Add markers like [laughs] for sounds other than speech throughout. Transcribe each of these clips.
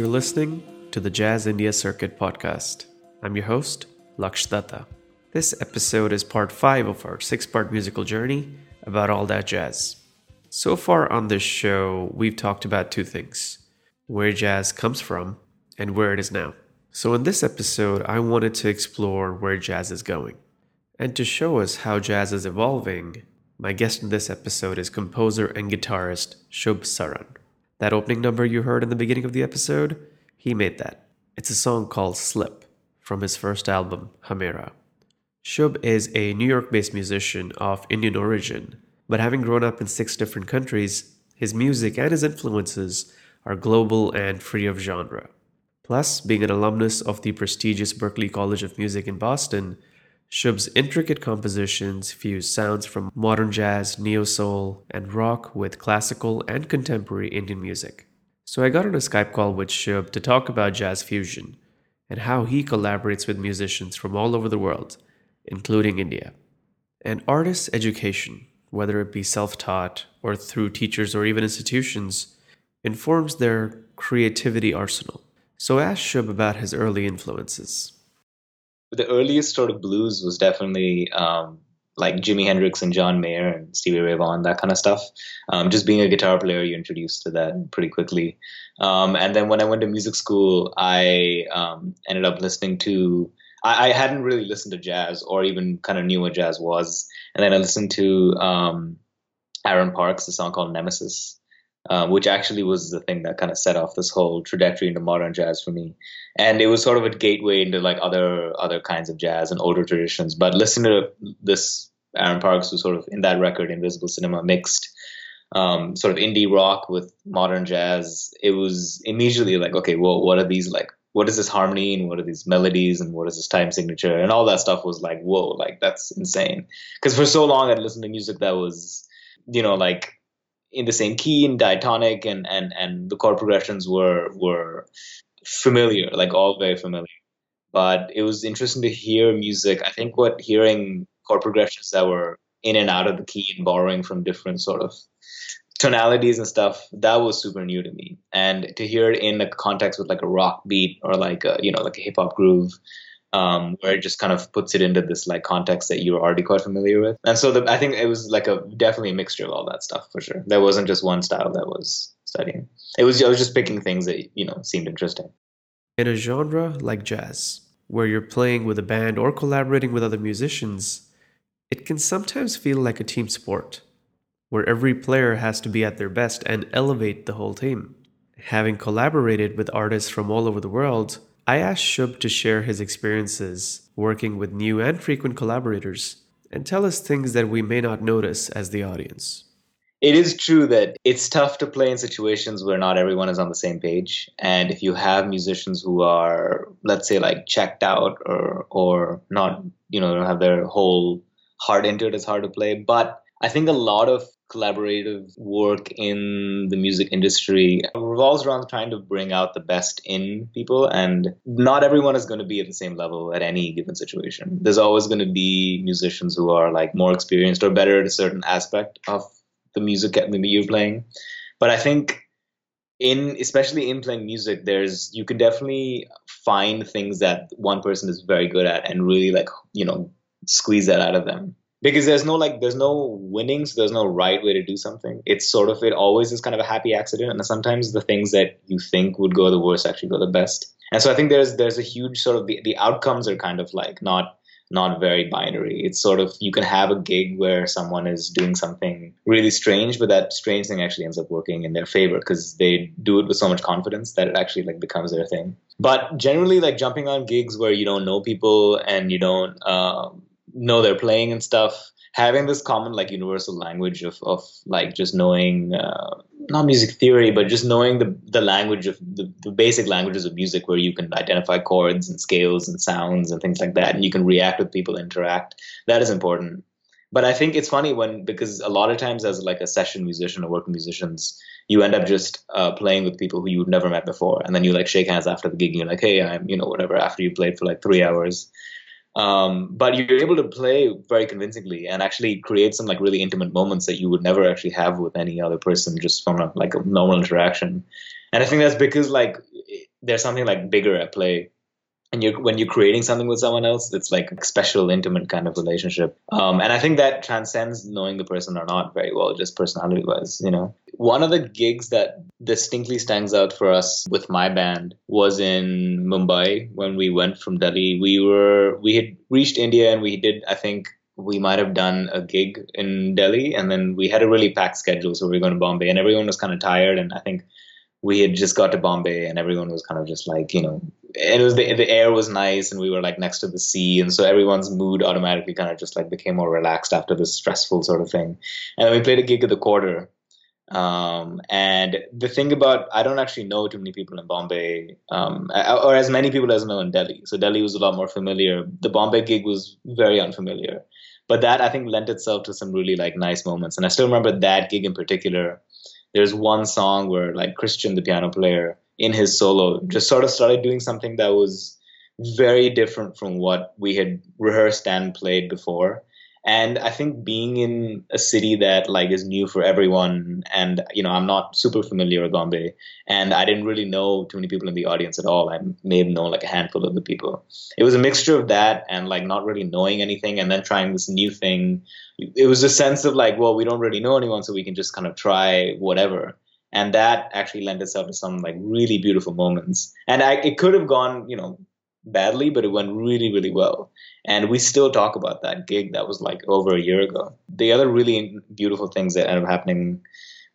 You're listening to the Jazz India Circuit podcast. I'm your host, Laksh Datta. This episode is part 5 of our six part musical journey about all that jazz. So far on this show, we've talked about two things where jazz comes from and where it is now. So, in this episode, I wanted to explore where jazz is going. And to show us how jazz is evolving, my guest in this episode is composer and guitarist Shubh Saran. That opening number you heard in the beginning of the episode, he made that. It's a song called Slip from his first album, Hamera. Shubh is a New York based musician of Indian origin, but having grown up in six different countries, his music and his influences are global and free of genre. Plus, being an alumnus of the prestigious Berklee College of Music in Boston, Shubh's intricate compositions fuse sounds from modern jazz, neo soul, and rock with classical and contemporary Indian music. So I got on a Skype call with Shubh to talk about jazz fusion and how he collaborates with musicians from all over the world, including India. And artists' education, whether it be self taught or through teachers or even institutions, informs their creativity arsenal. So I asked Shubh about his early influences the earliest sort of blues was definitely um, like Jimi Hendrix and John Mayer and Stevie Ray Vaughan, that kind of stuff. Um, just being a guitar player, you're introduced to that pretty quickly. Um, and then when I went to music school, I um, ended up listening to. I, I, hadn't really listened to jazz or even kind of knew what jazz was, and then I listened to um, Aaron Parks, a song called Nemesis, um, which actually was the thing that kind of set off this whole trajectory into modern jazz for me. And it was sort of a gateway into like other other kinds of jazz and older traditions. But listening to this Aaron Parks was sort of in that record, Invisible Cinema, mixed um, sort of indie rock with modern jazz. It was immediately like, okay, well, what are these like? What is this harmony and what are these melodies and what is this time signature and all that stuff was like, whoa, like that's insane. Because for so long I'd listened to music that was, you know, like in the same key in diatonic and and and the chord progressions were were familiar like all very familiar. But it was interesting to hear music. I think what hearing chord progressions that were in and out of the key and borrowing from different sort of tonalities and stuff that was super new to me. And to hear it in a context with like a rock beat or like a you know like a hip hop groove um, where it just kind of puts it into this like context that you're already quite familiar with. And so the, I think it was like a definitely a mixture of all that stuff for sure. There wasn't just one style that was studying. It was I was just picking things that you know seemed interesting. In a genre like jazz, where you're playing with a band or collaborating with other musicians, it can sometimes feel like a team sport, where every player has to be at their best and elevate the whole team. Having collaborated with artists from all over the world, I asked Shubh to share his experiences working with new and frequent collaborators and tell us things that we may not notice as the audience. It is true that it's tough to play in situations where not everyone is on the same page. And if you have musicians who are, let's say, like checked out or or not, you know, don't have their whole heart into it, it's hard to play. But I think a lot of collaborative work in the music industry revolves around trying to bring out the best in people and not everyone is going to be at the same level at any given situation. There's always going to be musicians who are like more experienced or better at a certain aspect of the music that you're playing. But i think in especially in playing music there's you can definitely find things that one person is very good at and really like you know squeeze that out of them because there's no like there's no winnings there's no right way to do something. It's sort of it always is kind of a happy accident and sometimes the things that you think would go the worst actually go the best. And so i think there's there's a huge sort of the, the outcomes are kind of like not not very binary. It's sort of you can have a gig where someone is doing something really strange but that strange thing actually ends up working in their favor because they do it with so much confidence that it actually like becomes their thing. But generally like jumping on gigs where you don't know people and you don't um, know they're playing and stuff having this common like universal language of, of like just knowing uh, not music theory but just knowing the, the language of the, the basic languages of music where you can identify chords and scales and sounds and things like that and you can react with people interact. That is important. But i think it's funny when because a lot of times as like a session musician or working musicians you end up just uh, playing with people who you've never met before and then you like shake hands after the gig and you're like hey i'm you know whatever after you played for like three hours Um, but you're able to play very convincingly and actually create some like really intimate moments that you would never actually have with any other person just from a, like a normal interaction. And I think that's because like there's something like bigger at play and you're when you're creating something with someone else it's like a special intimate kind of relationship. Um, and i think that transcends knowing the person or not very well just personality wise you know? One of the gigs that distinctly stands out for us with my band was in mumbai when we went from delhi. We were we had reached india and we did i think we might have done a gig in delhi and then we had a really packed schedule. So we were going to bombay and everyone was kind of tired and i think we had just got to Bombay and everyone was kind of just like, you know, it was the, the air was nice and we were like next to the sea. And so everyone's mood automatically kind of just like became more relaxed after this stressful sort of thing. And then we played a gig at the quarter. Um, and the thing about, I don't actually know too many people in Bombay, um, or as many people as I know in Delhi. So Delhi was a lot more familiar. The Bombay gig was very unfamiliar. But that I think lent itself to some really like nice moments. And I still remember that gig in particular there's one song where like Christian, the piano player, in his solo, just sort of started doing something that was very different from what we had rehearsed and played before and i think being in a city that like is new for everyone and you know i'm not super familiar with bombay and i didn't really know too many people in the audience at all. I may have known like a handful of the people. It was a mixture of that and like not really knowing anything and then trying this new thing. It was a sense of like well we don't really know anyone so we can just kind of try whatever. And that actually lent itself to some like really beautiful moments. And I, it could have gone you know badly but it went really really well and we still talk about that gig that was like over a year ago. The other really beautiful things that ended up happening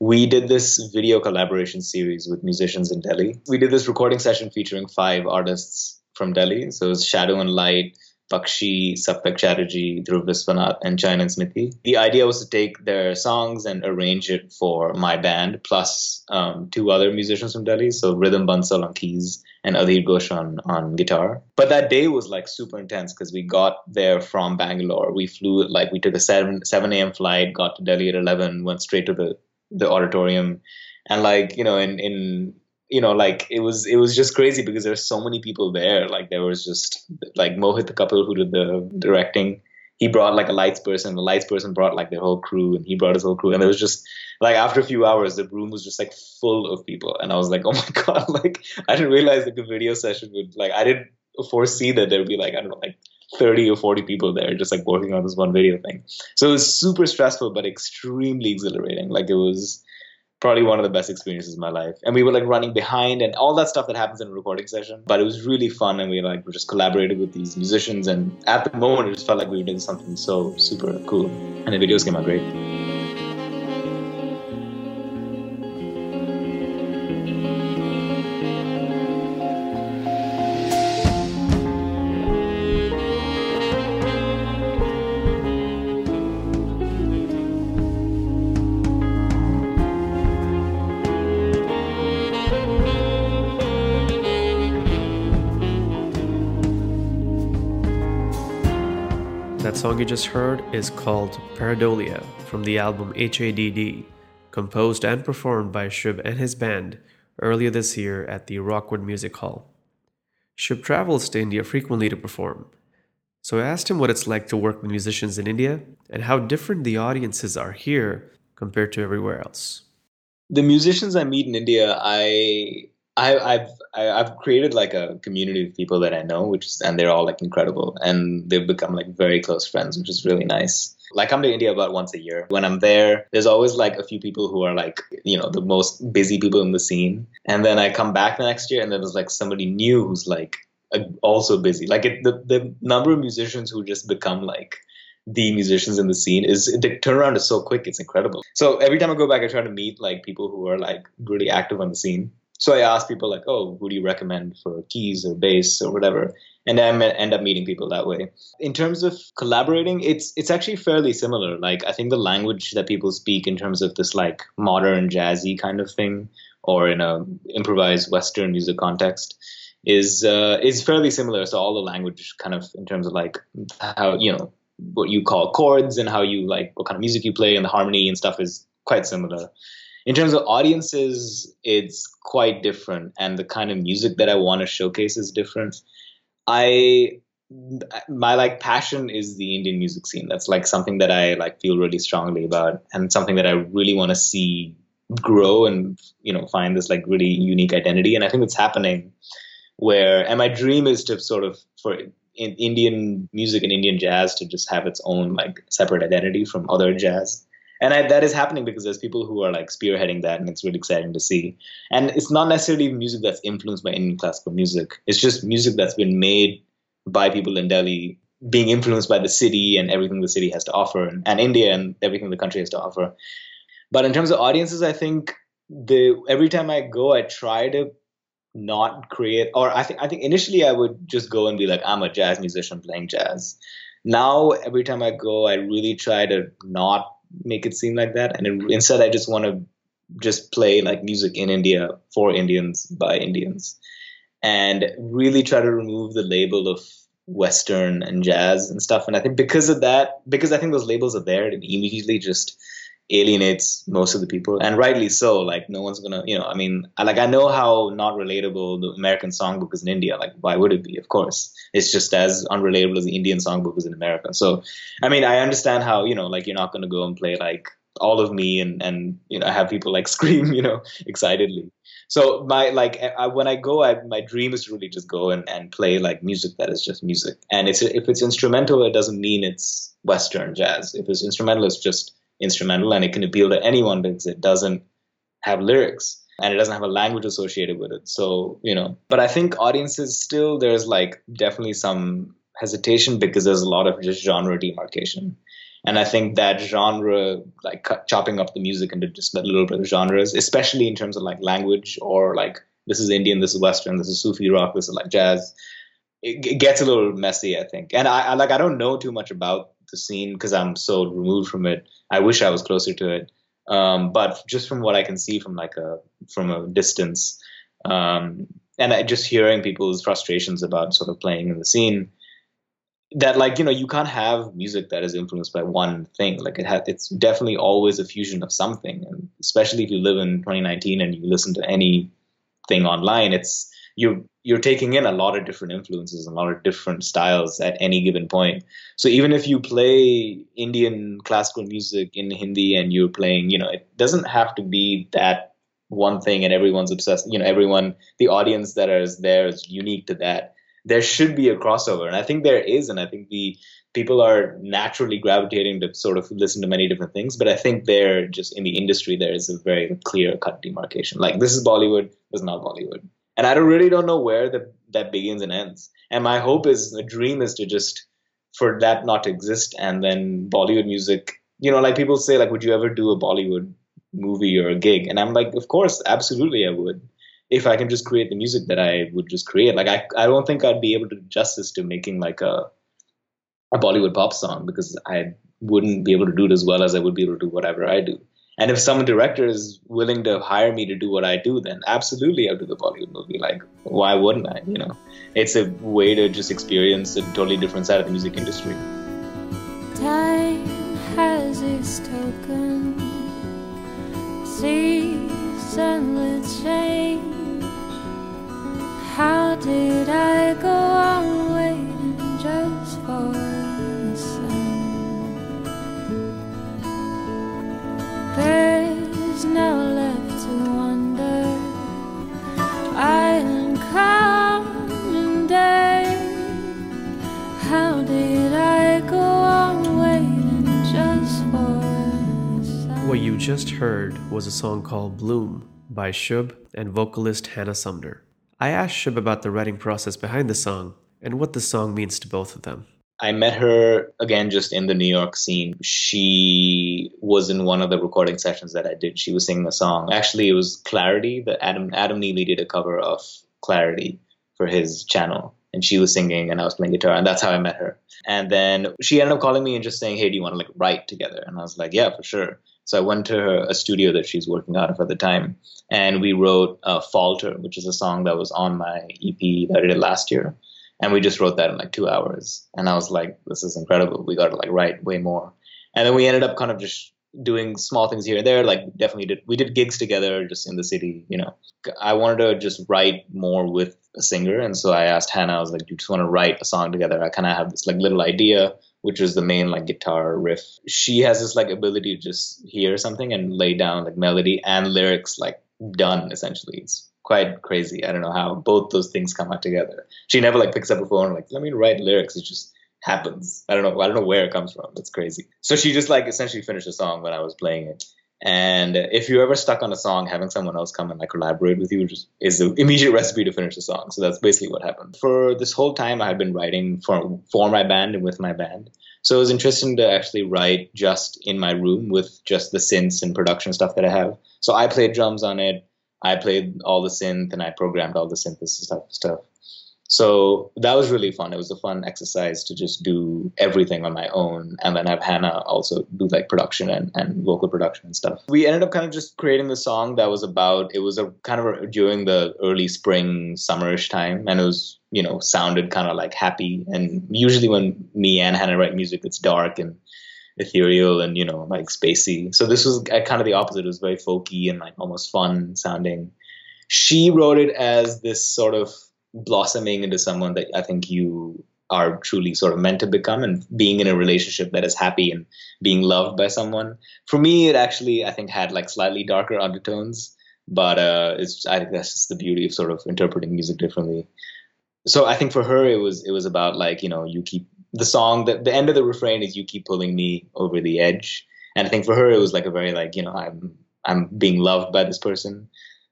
we did this video collaboration series with musicians in Delhi. We did this recording session featuring five artists from Delhi. So it was Shadow and Light, Bakshi, Saptak Chatterjee, Dhruv Viswanath, and and Smiti. The idea was to take their songs and arrange it for my band, plus um, two other musicians from Delhi, so Rhythm Bansal on keys and Adhir Ghosh on, on guitar. But that day was like super intense because we got there from Bangalore. We flew, like, we took a 7, 7 a.m. flight, got to Delhi at 11, went straight to the, the auditorium. And, like, you know, in, in you know, like it was it was just crazy because there's so many people there. Like there was just like Mohit, the couple who did the directing. He brought like a lights person. The lights person brought like their whole crew, and he brought his whole crew. And it was just like after a few hours, the room was just like full of people. And I was like, [laughs] oh my god! Like I didn't realize that the video session would like I didn't foresee that there would be like I don't know like 30 or 40 people there just like working on this one video thing. So it was super stressful but extremely exhilarating. Like it was probably one of the best experiences of my life. And we were like running behind and all that stuff that happens in a recording session. But it was really fun and we like we just collaborated with these musicians and at the moment it just felt like we were doing something so super cool. And the videos came out great. Song you just heard is called Pareidolia from the album HADD, composed and performed by Shubh and his band earlier this year at the Rockwood Music Hall. Shubh travels to India frequently to perform, so I asked him what it's like to work with musicians in India and how different the audiences are here compared to everywhere else. The musicians I meet in India, I I, I've I, have i have created like a community of people that I know, which is, and they're all like incredible, and they've become like very close friends, which is really nice. Like I come to India about once a year. When I'm there, there's always like a few people who are like you know the most busy people in the scene, and then I come back the next year, and then there's like somebody new who's like also busy. Like it, the the number of musicians who just become like the musicians in the scene is the turnaround is so quick it's incredible so every time i go back i try to meet like people who are like really active on the scene so I ask people like, oh, who do you recommend for keys or bass or whatever? And I end up meeting people that way. In terms of collaborating, it's it's actually fairly similar. Like I think the language that people speak in terms of this like modern jazzy kind of thing, or in a improvised Western music context, is uh, is fairly similar. So all the language kind of in terms of like how you know what you call chords and how you like what kind of music you play and the harmony and stuff is quite similar in terms of audiences, it's quite different, and the kind of music that I want to showcase is different. I my like passion is the Indian music scene. That's like something that I like feel really strongly about, and something that I really want to see grow and you know find this like really unique identity. And I think it's happening. Where and my dream is to sort of for in Indian music and Indian jazz to just have its own like separate identity from other jazz. And I, that is happening because there's people who are like spearheading that, and it's really exciting to see. And it's not necessarily music that's influenced by Indian classical music. It's just music that's been made by people in Delhi, being influenced by the city and everything the city has to offer, and India and everything the country has to offer. But in terms of audiences, I think the every time I go, I try to not create or I think I think initially I would just go and be like I'm a jazz musician playing jazz. Now every time I go I really try to not make it seem like that. And it, instead I just want to just play like music in India for Indians by Indians. And really try to remove the label of western and jazz and stuff. And I think because of that because I think those labels are there it immediately just alienates most of the people and rightly so like no one's gonna you know i mean like i know how not relatable the american songbook is in india like why would it be? Of course. It's just as unrelatable as the indian songbook is in america. So i mean i understand how you know like you're not gonna go and play like all of me and and you know have people like [laughs] scream you know excitedly. So my like I, when i go I, my dream is really just go and, and play like music that is just music. And it's if it's instrumental it doesn't mean it's western jazz. If it's instrumental it's just instrumental and it can appeal to anyone because it doesn't have lyrics and it doesn't have a language associated with it. So, you know, but I think audiences still, there's like definitely some hesitation because there's a lot of just genre demarcation. And I think that genre, like chopping up the music into just a little bit of genres, especially in terms of like language or like this is Indian, this is Western, this is Sufi rock, this is like jazz, it, it gets a little messy, I think. And I, I like, I don't know too much about the scene because I'm so removed from it. I wish I was closer to it. Um, but just from what I can see from like a from a distance, um, and I, just hearing people's frustrations about sort of playing in the scene, that like you know you can't have music that is influenced by one thing. Like it has, it's definitely always a fusion of something, and especially if you live in 2019 and you listen to anything online, it's you you're taking in a lot of different influences and a lot of different styles at any given point. So even if you play Indian classical music in Hindi and you're playing, you know, it doesn't have to be that one thing and everyone's obsessed, you know, everyone, the audience that is there is unique to that. There should be a crossover. And I think there is. And I think the people are naturally gravitating to sort of listen to many different things. But I think there just in the industry, there is a very clear cut demarcation. Like this is Bollywood, this is not Bollywood and I don't really don't know where the, that begins and ends. And my hope is, the dream is to just for that not to exist, and then Bollywood music. You know, like people say, like, would you ever do a Bollywood movie or a gig? And I'm like, of course, absolutely, I would. If I can just create the music that I would just create, like I, I don't think I'd be able to do justice to making like a a Bollywood pop song because I wouldn't be able to do it as well as I would be able to do whatever I do. And if some director is willing to hire me to do what I do, then absolutely I'll do the Bollywood movie. Like, why wouldn't I? You know, it's a way to just experience a totally different side of the music industry. Time has its token, season change. How did I go on waiting just for? There's now left to wonder. Island come day. How did I go on waiting just for What you just heard was a song called Bloom by Shubh and vocalist Hannah Sumner. I asked Shubh about the writing process behind the song and what the song means to both of them. I met her again just in the New York scene. She was in one of the recording sessions that I did. She was singing a song. Actually, it was Clarity. The Adam Adam Neely did a cover of Clarity for his channel, and she was singing, and I was playing guitar, and that's how I met her. And then she ended up calling me and just saying, "Hey, do you want to like write together?" And I was like, "Yeah, for sure." So I went to her, a studio that she's working out of at the time, and we wrote uh, "Falter," which is a song that was on my EP that I did last year and we just wrote that in like two hours and i was like this is incredible we got to like write way more and then we ended up kind of just doing small things here and there like definitely did we did gigs together just in the city you know i wanted to just write more with a singer, and so I asked Hannah. I was like, "Do you just want to write a song together?" I kind of have this like little idea, which was the main like guitar riff. She has this like ability to just hear something and lay down like melody and lyrics like done essentially. It's quite crazy. I don't know how both those things come out together. She never like picks up a phone like, "Let me write lyrics." it's just happens. I don't know. I don't know where it comes from. It's crazy. So she just like essentially finished the song when I was playing it. And if you're ever stuck on a song, having someone else come and like collaborate with you just is the immediate recipe to finish the song. So that's basically what happened. For this whole time, I had been writing for for my band and with my band. So it was interesting to actually write just in my room with just the synths and production stuff that I have. So I played drums on it. I played all the synth and I programmed all the synthesis stuff stuff. So that was really fun. It was a fun exercise to just do everything on my own and then have Hannah also do like production and, and vocal production and stuff. We ended up kind of just creating the song that was about, it was a kind of during the early spring, summerish time. And it was, you know, sounded kind of like happy. And usually when me and Hannah write music, it's dark and ethereal and, you know, like spacey. So this was uh, kind of the opposite. It was very folky and like almost fun sounding. She wrote it as this sort of blossoming into someone that I think you are truly sort of meant to become and being in a relationship that is happy and being loved by someone. For me, it actually, I think, had like slightly darker undertones, but uh, it's, I think that's just the beauty of sort of interpreting music differently. So I think for her, it was, it was about like, you know, you keep the song, the, the end of the refrain is you keep pulling me over the edge. And I think for her, it was like a very like, you know, I'm, I'm being loved by this person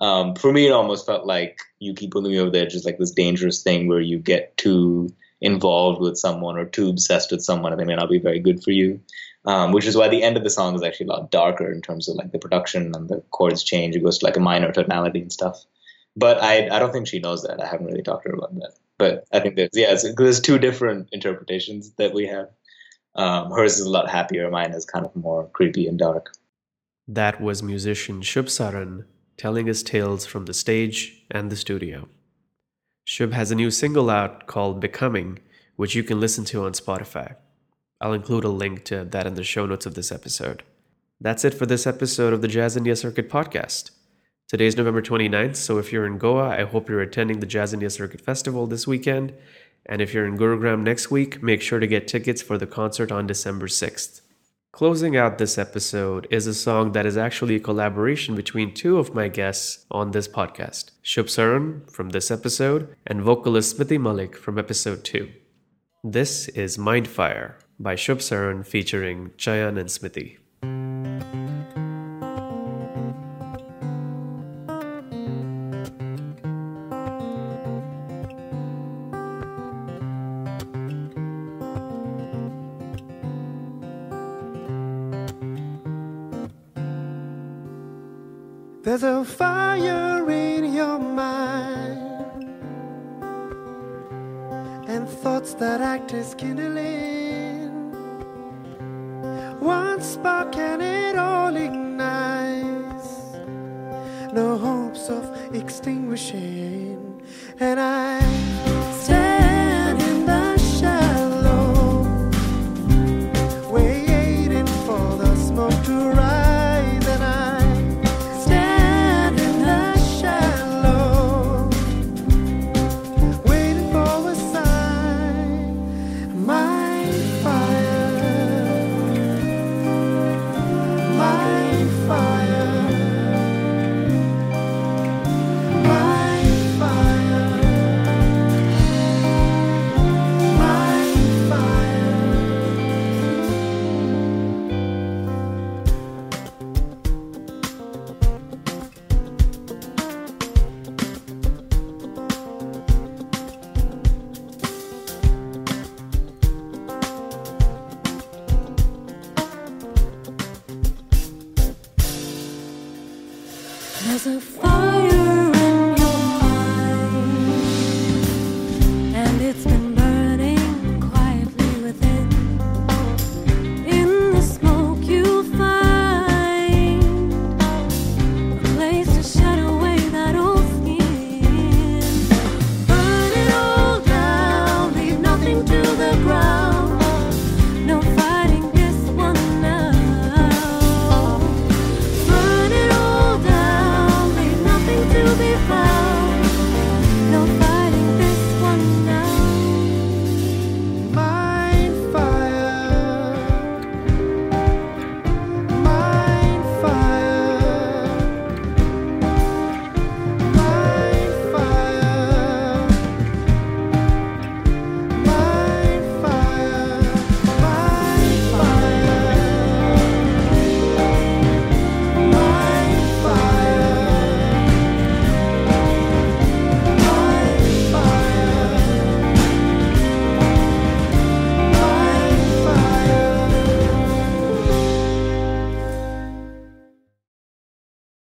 um, for me, it almost felt like you keep pulling me over there, just like this dangerous thing where you get too involved with someone or too obsessed with someone, and they may not be very good for you. Um, which is why the end of the song is actually a lot darker in terms of like the production and the chords change. It goes to like a minor tonality and stuff. But I I don't think she knows that. I haven't really talked to her about that. But I think there's yeah, there's two different interpretations that we have. Um, hers is a lot happier. Mine is kind of more creepy and dark. That was musician Shubh Saran telling his tales from the stage and the studio. Shubh has a new single out called Becoming, which you can listen to on Spotify. I'll include a link to that in the show notes of this episode. That's it for this episode of the Jazz India Circuit podcast. Today's November 29th, so if you're in Goa, I hope you're attending the Jazz India Circuit Festival this weekend. And if you're in Gurugram next week, make sure to get tickets for the concert on December 6th. Closing out this episode is a song that is actually a collaboration between two of my guests on this podcast Shubh Saran from this episode and vocalist Smiti Malik from episode 2. This is Mindfire by Shubh Saran featuring Chayan and Smiti. There's a fire in your mind and thoughts that act as kindling. One spark and it all ignites. No hopes of extinguishing, There's a fire